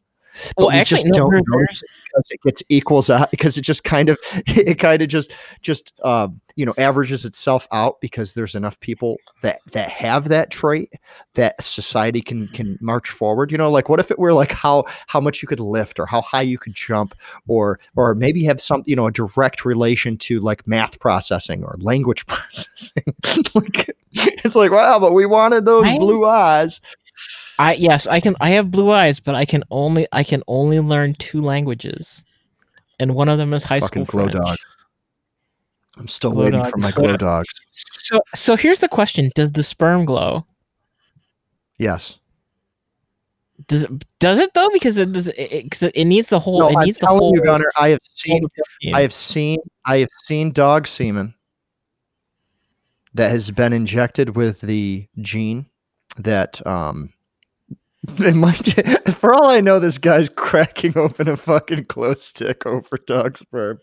Well, but we actually, just no, don't because it gets equals out because it just kind of it kind of just just um, you know averages itself out because there's enough people that that have that trait that society can can march forward. You know, like what if it were like how how much you could lift or how high you could jump or or maybe have some you know a direct relation to like math processing or language processing. like it's like wow, but we wanted those Right. blue eyes. I yes, I can. I have blue eyes, but I can only I can only learn two languages, and one of them is high Fucking school glow French. dog. I'm still Glow waiting dog. for my glow dog. So so here's the question: Does the sperm glow? Yes. Does it, does it though? Because it does it, because it, it needs the whole. No, it I'm needs the telling whole. you, Gunner. I have seen. I have seen, I have seen dog semen that has been injected with the gene that um. It might, for all I know, this guy's cracking open a fucking glow stick over dog sperm.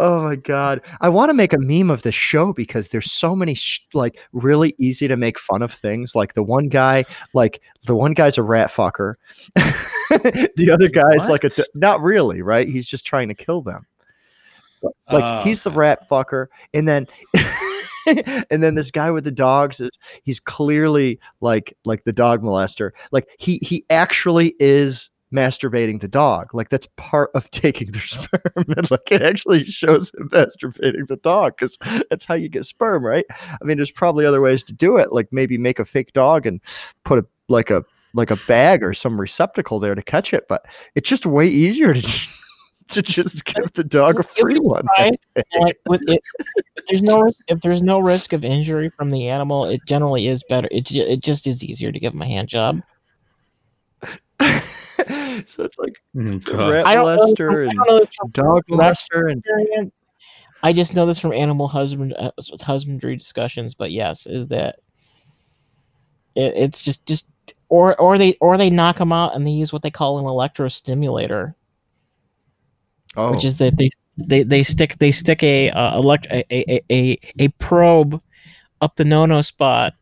Oh my god! I want to make a meme of this show because there's so many sh- like really easy to make fun of things. Like the one guy, like the one guy's a rat fucker. the other guy's like a not really right. He's just trying to kill them. Like Oh, he's the ah. rat fucker, and then and then this guy with the dogs is he's clearly like like the dog molester. Like he he actually is masturbating the dog. Like that's part of taking their sperm. And like it actually shows him masturbating the dog because that's how you get sperm, right? I mean, there's probably other ways to do it. Like maybe make a fake dog and put a like a like a bag or some receptacle there to catch it, but it's just way easier to to just give the dog a free one. surprised, with it, if there's no risk, if there's no risk of injury from the animal, it generally is better. It ju- it just is easier to give them a hand job. so it's like Oh, God. rat I don't know. this molester from- I and don't know this from dog Rat- molester and experience. I just know this from animal husband uh, husbandry discussions, but yes, is that it, it's just just or or they or they knock them out and they use what they call an electrostimulator, oh which is that they they they stick they stick a uh, elect a, a, a a probe up the no no spot.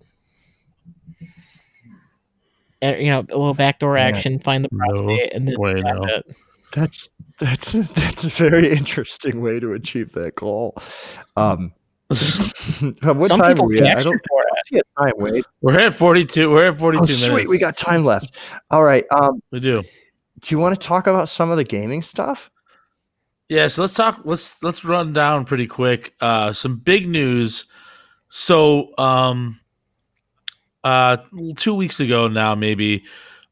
And, you know, a little backdoor Yeah. action, find the No prostate, and then way, no. it. that's that's that's a very interesting way to achieve that goal. Um, what Some time are people we at? I don't for it. see a time. Wait, we're at 42. We're at 42 oh minutes. sweet, we got time left. All right. Um, We do. do you want to talk about some of the gaming stuff? Yeah, so let's talk. Let's let's run down pretty quick. Uh, some big news. So, um, uh, two weeks ago now, maybe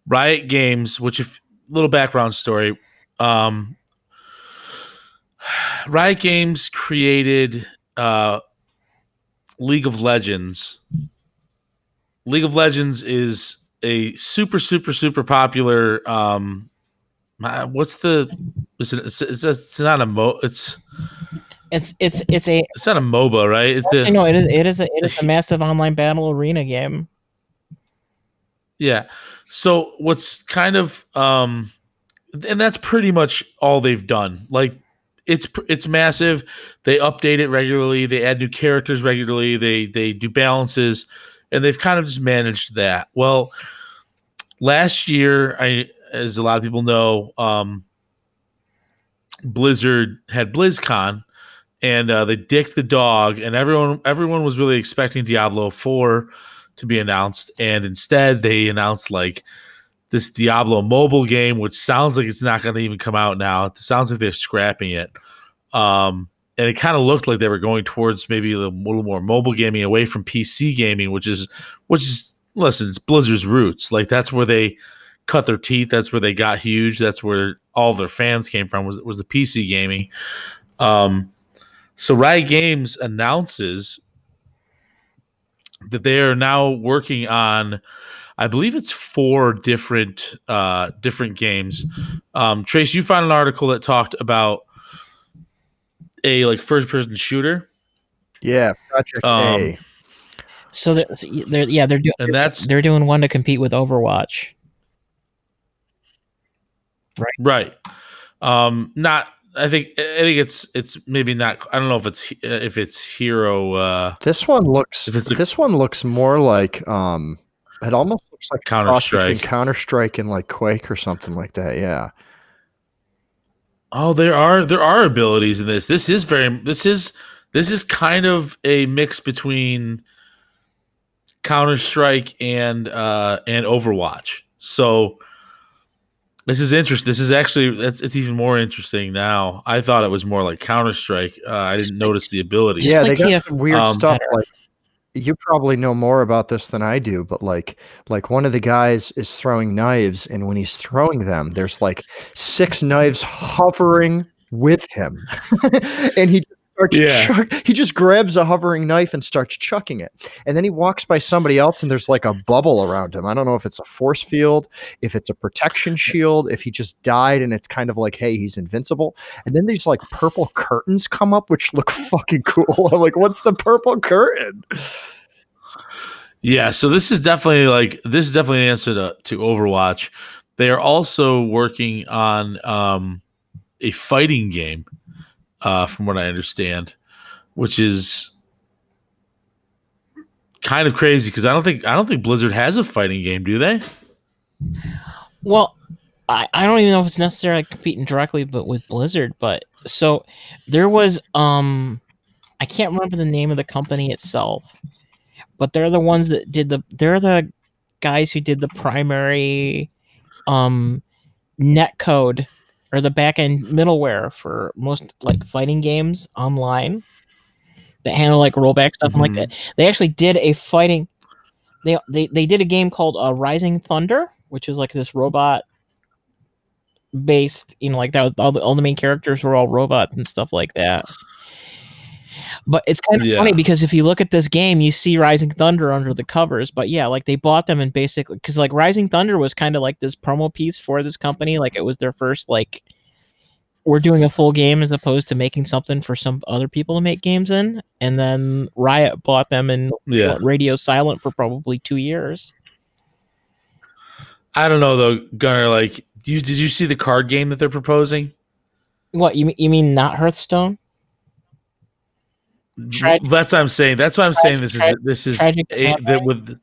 Riot Games, which if a little background story, um, Riot Games created uh, League of Legends. League of Legends is a super, super, super popular. Um, what's the? Is it, it's, it's, it's not a mo. It's It's it's it's a it's not a MOBA, right? It's actually the no, it is it is a it is a massive online battle arena game. yeah. So what's kind of um, and that's pretty much all they've done. Like it's it's massive. They update it regularly. They add new characters regularly. They they do balances, and they've kind of just managed that. Well, last year, I as a lot of people know, um, Blizzard had BlizzCon, and uh, they dicked the dog, and everyone everyone was really expecting Diablo four to be announced, and instead they announced like this Diablo mobile game, which sounds like it's not going to even come out now. It sounds like they're scrapping it. Um, and it kind of looked like they were going towards maybe a little more mobile gaming away from PC gaming, which is which is listen, it's Blizzard's roots. Like that's where they cut their teeth. That's where they got huge. That's where all their fans came from was was the PC gaming. Um, so Riot Games announces that they are now working on I believe it's four different uh, different games. Um, Trace, you found an article that talked about a like first person shooter, Yeah, Project Um, A. So they're, so they're yeah they're doing and that's they're doing one to compete with Overwatch. Right. Um, not. I think. I think it's. It's maybe not. I don't know if it's if it's hero. Uh, This one looks. If it's a- this one looks more like. Um, it almost looks like Counter Strike. Counter Strike and like Quake or something like that. Yeah. Oh, there are there are abilities in this. This is very this is this is kind of a mix between Counter Strike and uh and Overwatch. So this is interesting. This is actually it's, it's even more interesting now. I thought it was more like Counter Strike. Uh, I didn't notice the abilities. Yeah, they got TF some weird um, stuff. Like you probably know more about this than I do, but like like one of the guys is throwing knives, and when he's throwing them, there's like six knives hovering with him, and he just starts Yeah. chuck- he just grabs a hovering knife and starts chucking it, and then he walks by somebody else, and there's like a bubble around him. I don't know if it's a force field, if it's a protection shield, if he just died, and it's kind of like, hey, he's invincible. And then these like purple curtains come up, which look fucking cool. I'm like, what's the purple curtain? Yeah, so this is definitely like this is definitely an answer to, to Overwatch. They are also working on um, a fighting game, uh, from what I understand, which is kind of crazy because I don't think I don't think Blizzard has a fighting game, do they? Well, I, I don't even know if it's necessarily competing directly, but with Blizzard. But so there was um, I can't remember the name of the company itself, but they're the ones that did the. They're the guys who did the primary um net code or the back end middleware for most like fighting games online that handle like rollback stuff and like Mhm. that. They actually did a fighting. They they they did a game called uh, Rising Thunder, which is like this robot based. You know, like that. All the all the main characters were all robots and stuff like that. But it's kind of Yeah. funny because if you look at this game, you see Rising Thunder under the covers. But yeah, like they bought them and basically because like Rising Thunder was kind of like this promo piece for this company. Like it was their first like we're doing a full game as opposed to making something for some other people to make games in. And then Riot bought them and Yeah, radio silent for probably two years. I don't know though, Gunner. Like, do you, did you see the card game that they're proposing? What you mean? You mean not Hearthstone? Tra- That's what I'm saying. That's why I'm saying this is this is a, Online? that with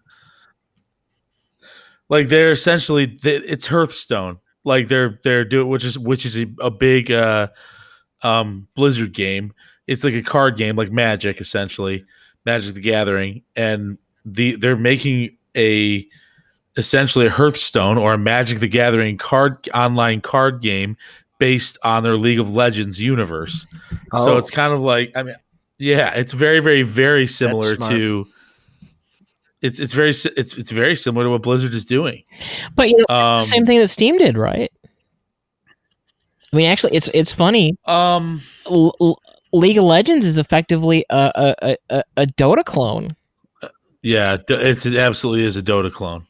like they're essentially it's Hearthstone. Like they're they're doing which is which is a, a big uh um Blizzard game. It's like a card game, like Magic essentially, Magic the Gathering, and the they're making a essentially a Hearthstone or a Magic the Gathering card online card game based on their League of Legends universe. So Oh. it's kind of like I mean, yeah, it's very, very, very similar to. It's it's very it's it's very similar to what Blizzard is doing. But you know, Um, it's the same thing that Steam did, right? I mean, actually, it's it's funny. Um, L- L- League of Legends is effectively a a, a, a a Dota clone. yeah, it's it absolutely is a Dota clone.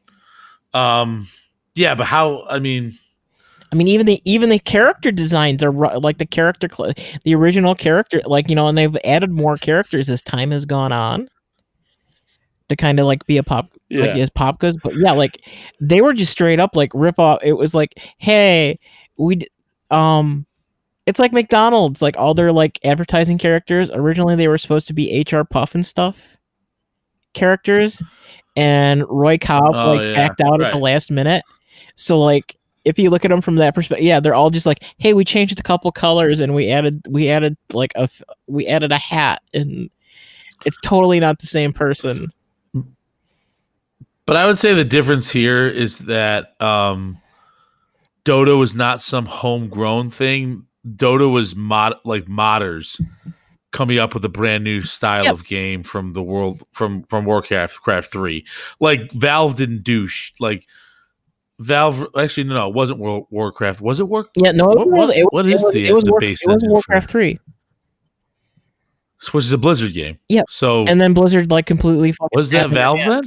Um, yeah, but how? I mean, I mean, even the even the character designs are like the character, the original character, like you know, and they've added more characters as time has gone on to kind of like be a pop, yeah, like as pop goes. But yeah, like they were just straight up like rip off. It was like, hey, we, um, it's like McDonald's, like all their like advertising characters. Originally, they were supposed to be HR Pufnstuf characters, and Ray Kroc Oh, like yeah, backed out at the last minute. So like if you look at them from that perspective, yeah, they're all just like, hey, we changed a couple colors and we added we added like a we added a hat and it's totally not the same person. but I would say the difference here is that um, Dota was not some homegrown thing. Dota was mod like modders coming up with a brand new style Yep. of game from the world from from Warcraft Craft Three. Like Valve didn't do sh- like Valve. Actually, no, no, it wasn't World Warcraft. Was it War? Yeah, no, What- it was, what- what it is was, the- it was, the War- base it was Warcraft three, Which is a Blizzard game. Yeah. So and then Blizzard like completely was that sat in their Valve then?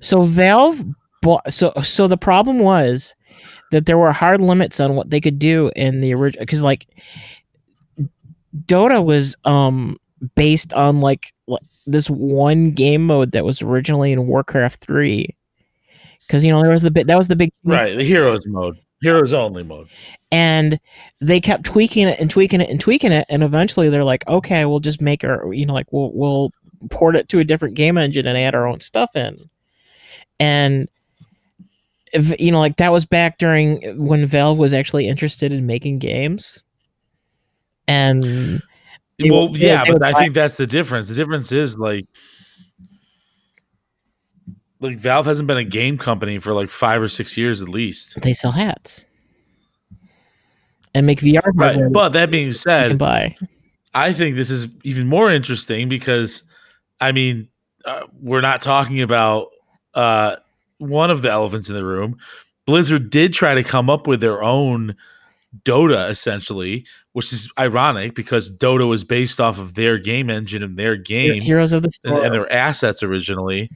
So Valve bought. So so the problem was that there were hard limits on what they could do in the original because like Dota was um based on like li- this one game mode that was originally in Warcraft 3. Cuz you know there was the bit that was the big Right, the heroes mode, heroes only mode. and they kept tweaking it and tweaking it and tweaking it and eventually they're like okay we'll just make our you know like we'll we'll port it to a different game engine and add our own stuff in and if, you know like that was back during when valve was actually interested in making games and well, would- yeah, but I think that's the difference. The difference is like, like Valve hasn't been a game company for like five or six years at least. they sell hats and make vr Right, but that being said, buy I think this is even more interesting because, I mean, uh, we're not talking about uh, one of the elephants in the room. Blizzard did try to come up with their own Dota, essentially, which is ironic because Dota was based off of their game engine and their game heroes of the and, and their assets originally.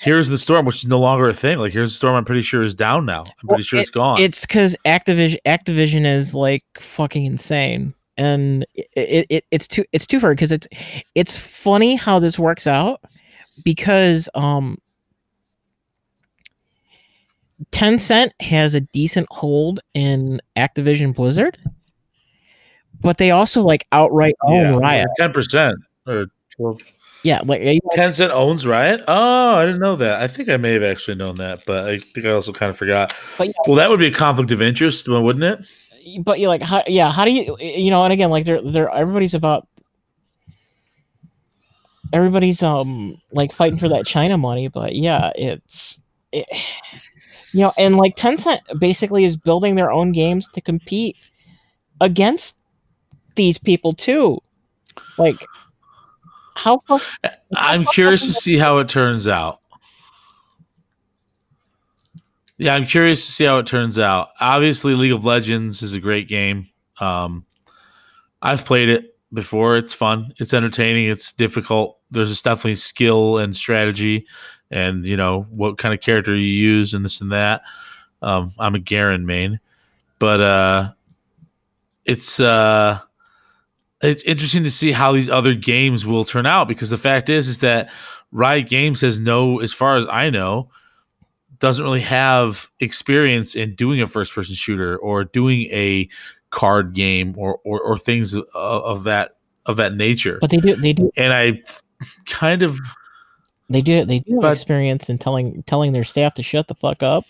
Heroes of the Storm, which is no longer a thing. Like Heroes of the Storm. I'm pretty sure is down now. I'm pretty Well, sure it's gone. it's because Activision Activision is like fucking insane, and it, it, it it's too it's too far because it's it's funny how this works out because um Tencent has a decent hold in Activision Blizzard, but they also like outright own Riot. ten percent or 12. Yeah, you Tencent owns Riot. Oh, I didn't know that. I think I may have actually known that, but I think I also kind of forgot. But yeah. well, that would be a conflict of interest, wouldn't it? but you're like how yeah how do you you know and again like they're they're everybody's about everybody's um like fighting for that china money but yeah it's it, you know and like tencent basically is building their own games to compete against these people too like how I'm curious to see how it turns out. Yeah, I'm curious to see how it turns out. Obviously, League of Legends is a great game. Um, I've played it before. It's fun. It's entertaining. It's difficult. There's definitely skill and strategy, and you know what kind of character you use and this and that. Um, I'm a Garen main, but uh, it's uh, it's interesting to see how these other games will turn out because the fact is is that Riot Games has no, as far as I know, doesn't really have experience in doing a first person shooter or doing a card game or or, or things of, of that of that nature. but they do they do And I kind of they do they do But- experience in telling telling their staff to shut the fuck up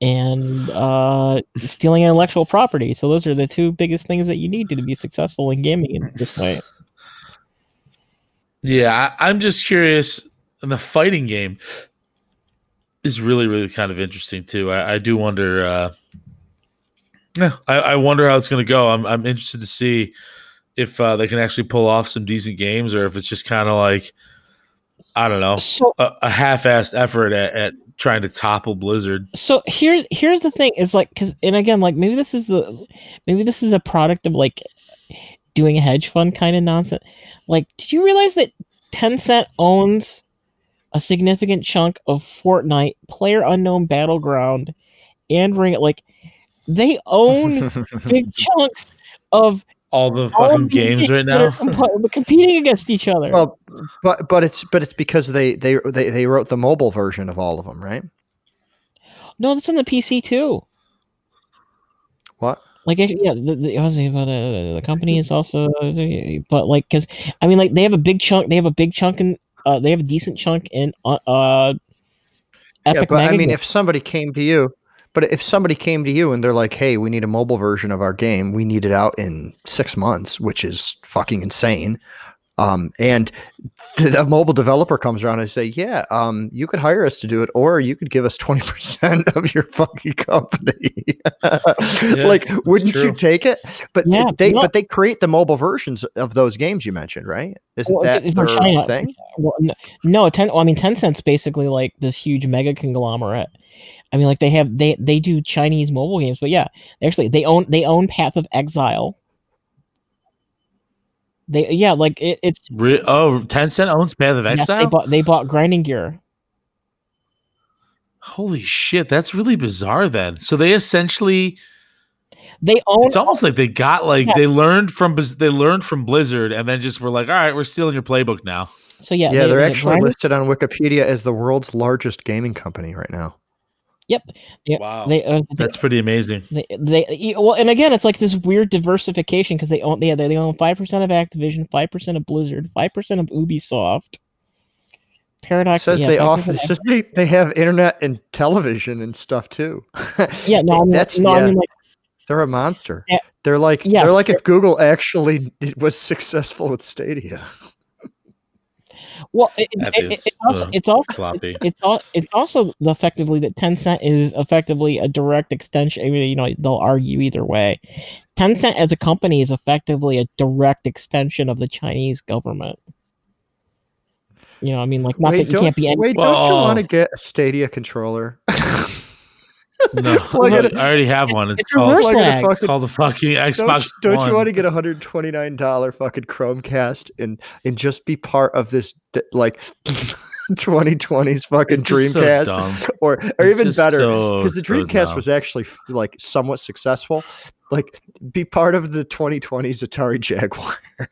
and uh stealing intellectual property so those are the two biggest things that you need to to be successful in gaming in this way Yeah, I, I'm just curious. And the fighting game is really, really kind of interesting too. I, I do wonder. Uh, yeah, I, I wonder how it's going to go. I'm, I'm interested to see if uh, they can actually pull off some decent games, or if it's just kind of like, I don't know, so a, a half-assed effort at, at trying to topple Blizzard. so here's here's the thing is like because and again like maybe this is the maybe this is a product of like doing a hedge fund kind of nonsense like did you realize that tencent owns a significant chunk of fortnite player unknown battleground and ring like they own big chunks of All the all fucking games right now. comp- competing against each other well, but but it's but it's because they they they they wrote the mobile version of all of them, right? no that's on the pc too What? like yeah the, the, I was thinking about uh, the company is also but like because i mean like they have a big chunk they have a big chunk in uh they have a decent chunk in uh, uh yeah, epic but I mean, Games. if somebody came to you, but if somebody came to you and they're like, "Hey, we need a mobile version of our game. We need it out in six months," which is fucking insane. Um, and the, the mobile developer comes around and say, "Yeah, um, you could hire us to do it, or you could give us twenty percent of your fucking company." like, wouldn't you take it? But Yeah, they no. but they create the mobile versions of those games you mentioned, right? Isn't Well, that if their China- thing? well, no ten well, i mean tencent's basically like this huge mega conglomerate i mean like they have they they do chinese mobile games but yeah actually they own they own path of exile they yeah like it, it's Re- oh, Tencent owns Path of yes, Exile. they bought they bought grinding gear Holy shit, that's really bizarre. Then, so they essentially they own. It's almost like they got like Yeah. they learned from they learned from Blizzard and then just were like, all right, we're stealing your playbook now. so yeah, Yeah, they, they're they actually grinded- listed on Wikipedia as the world's largest gaming company right now. Yeah, Wow, They, uh, they, that's pretty amazing. they, they, e- well, and again, it's like this weird diversification because they own, they, they own five percent of Activision, five percent of Blizzard, five percent of Ubisoft. It Paradox says yeah, they offer. It says they, they have internet and television and stuff too. Yeah, no, I mean, that's no, yeah, I mean like they're a monster. Yeah. They're like Yeah, they're like if Google actually was successful with Stadia. Well, it, That it- it- is, also uh, it's also it's, it's, al- it's also effectively that Tencent is effectively a direct extension. I mean, you know, they'll argue either way. Tencent as a company is effectively a direct extension of the Chinese government. You know, I mean, like not Wait, that you don't, can't be any. wait, don't you want to get a Stadia controller? No, Plug it- I already have one. It's, it's called reverse Plug in it's called the fucking don't, Xbox. don't you want to get a hundred twenty nine dollar fucking Chromecast and and just be part of this like 2020s fucking It's just so Dreamcast or or It's even just better so- because the Dreamcast dumb. was actually like somewhat successful. Like be part of the 2020s Atari Jaguar.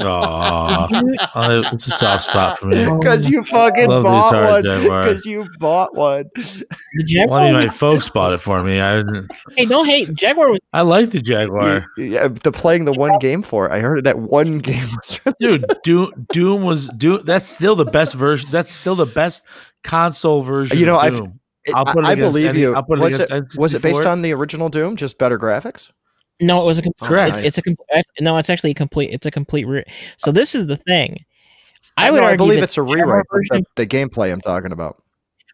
Aw. Dude, Uh, it's a soft spot for me. Oh Because you fucking Love bought one. Because you bought one. the Jaguar. One of my folks bought it for me. I hey, don't hate Jaguar was I like the Jaguar, Yeah, the playing the one game for it. I heard that one game dude. Doom, Doom was Doom. That's still the best version. That's still the best console version. You know, of I've- Doom. It- I'll put it I, I believe any- you. I'll put it was, it, was it based on the original Doom? Just better graphics? no, it was a com- Correct. It's, it's a com- no, it's actually a complete. It's a complete. Re- so this is the thing. I No, would argue believe it's a rewrite. version- The, the gameplay I'm talking about.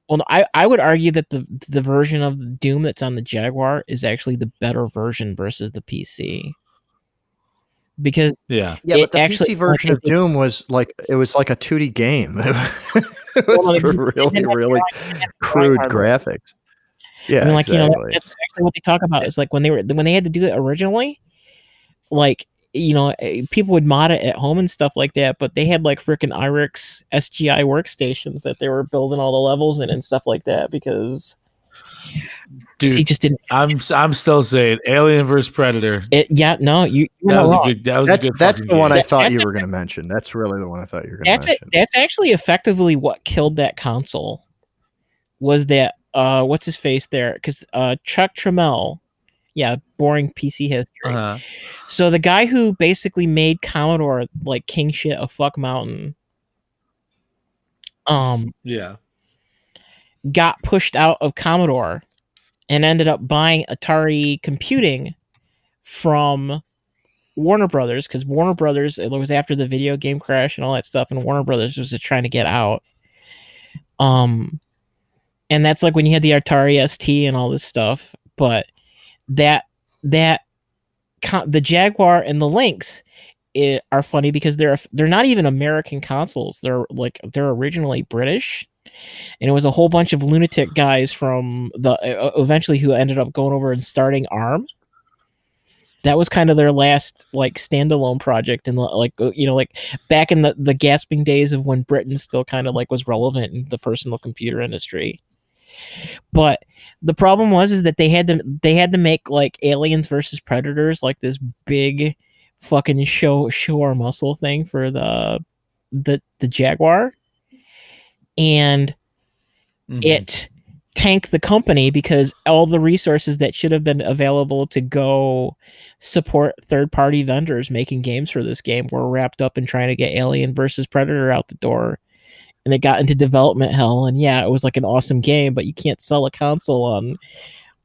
Well, no, I, I would argue that the the version of Doom that's on the Jaguar is actually the better version versus the PC. Because Yeah, Yeah, but the actually- PC version of Doom was like it was like a 2D game. Well, was it was- for it really, really crude graphics. Yeah, I mean, like you know, that's actually what they talk about. Is like when they were when they had to do it originally, like you know, eh, people would mod it at home and stuff like that. But they had like freaking IRIX SGI workstations that they were building all the levels in and stuff like that because he just didn't. I'm I'm still saying Alien versus Predator. It, yeah, no, you. You're That not was a good. That was that's a good. that's the one I game. That- thought you were going to mention. That's really the one I thought you were going to that's it. mention. That's actually effectively what killed that console. Was that uh what's his face there? Because uh Jack Tramiel, yeah, boring PC history. Uh-huh. So the guy who basically made Commodore like king shit of fuck mountain, um, Yeah. Got pushed out of Commodore and ended up buying Atari Computing from Warner Brothers because Warner Brothers it was after the video game crash and all that stuff, and Warner Brothers was just trying to get out. Um, and that's like when you had the Atari ST and all this stuff, but that that the Jaguar and the Lynx it, are funny because they're they're not even American consoles. They're like they're originally British, and it was a whole bunch of lunatic guys from the uh, eventually who ended up going over and starting ARM. That was kind of their last like standalone project, and like uh, you know, like back in the the gasping days of when Britain still kind of like was relevant in the personal computer industry. But the problem was is that they had to they had to make like aliens versus predators like this big fucking show show our muscle thing for the the the jaguar and Mhm. it tanked the company because all the resources that should have been available to go support third party vendors making games for this game were wrapped up in trying to get alien versus predator out the door and it got into development hell and yeah it was like an awesome game but you can't sell a console on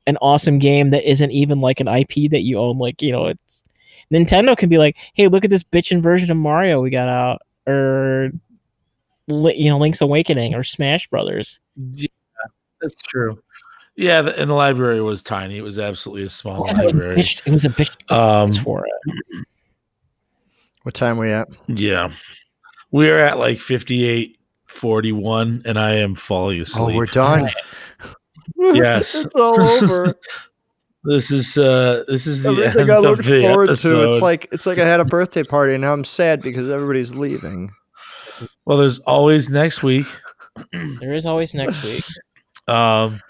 an awesome game that isn't even like an ip that you own like you know it's nintendo can be like hey look at this bitchin' version of mario we got out or you know link's awakening or smash brothers Yeah, that's true. Yeah, the, and the library was tiny. It was absolutely a small Because it was, library. bitched, it was a bitch Um, for it What time we at? yeah, we are at like 58, 41, and I am falling asleep. Oh, asleep. we're done. Yes. it's all over. This is uh this is the Everything end I of looked the forward episode. to. It's like it's like I had a birthday party and now I'm sad because everybody's leaving. Well, there's always next week. there is always next week Um,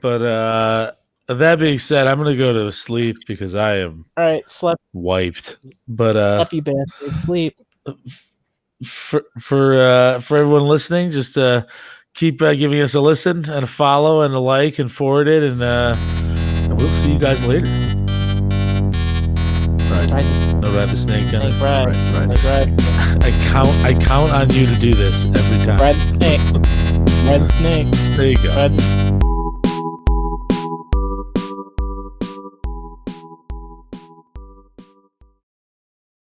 but uh, that being said, I'm gonna go to sleep because I am All right, slept, wiped. But uh, slept you bastard. Sleep. for for uh, for everyone listening, just uh, keep uh, giving us a listen and a follow and a like and forward it, and uh, and we'll see you guys later. Right. Ride the No ride the snake. snake. Gunner. Ride. Right. Like, ride. I count I count on you to do this every time. Ride the snake. Ride the snake. There you go. Ride the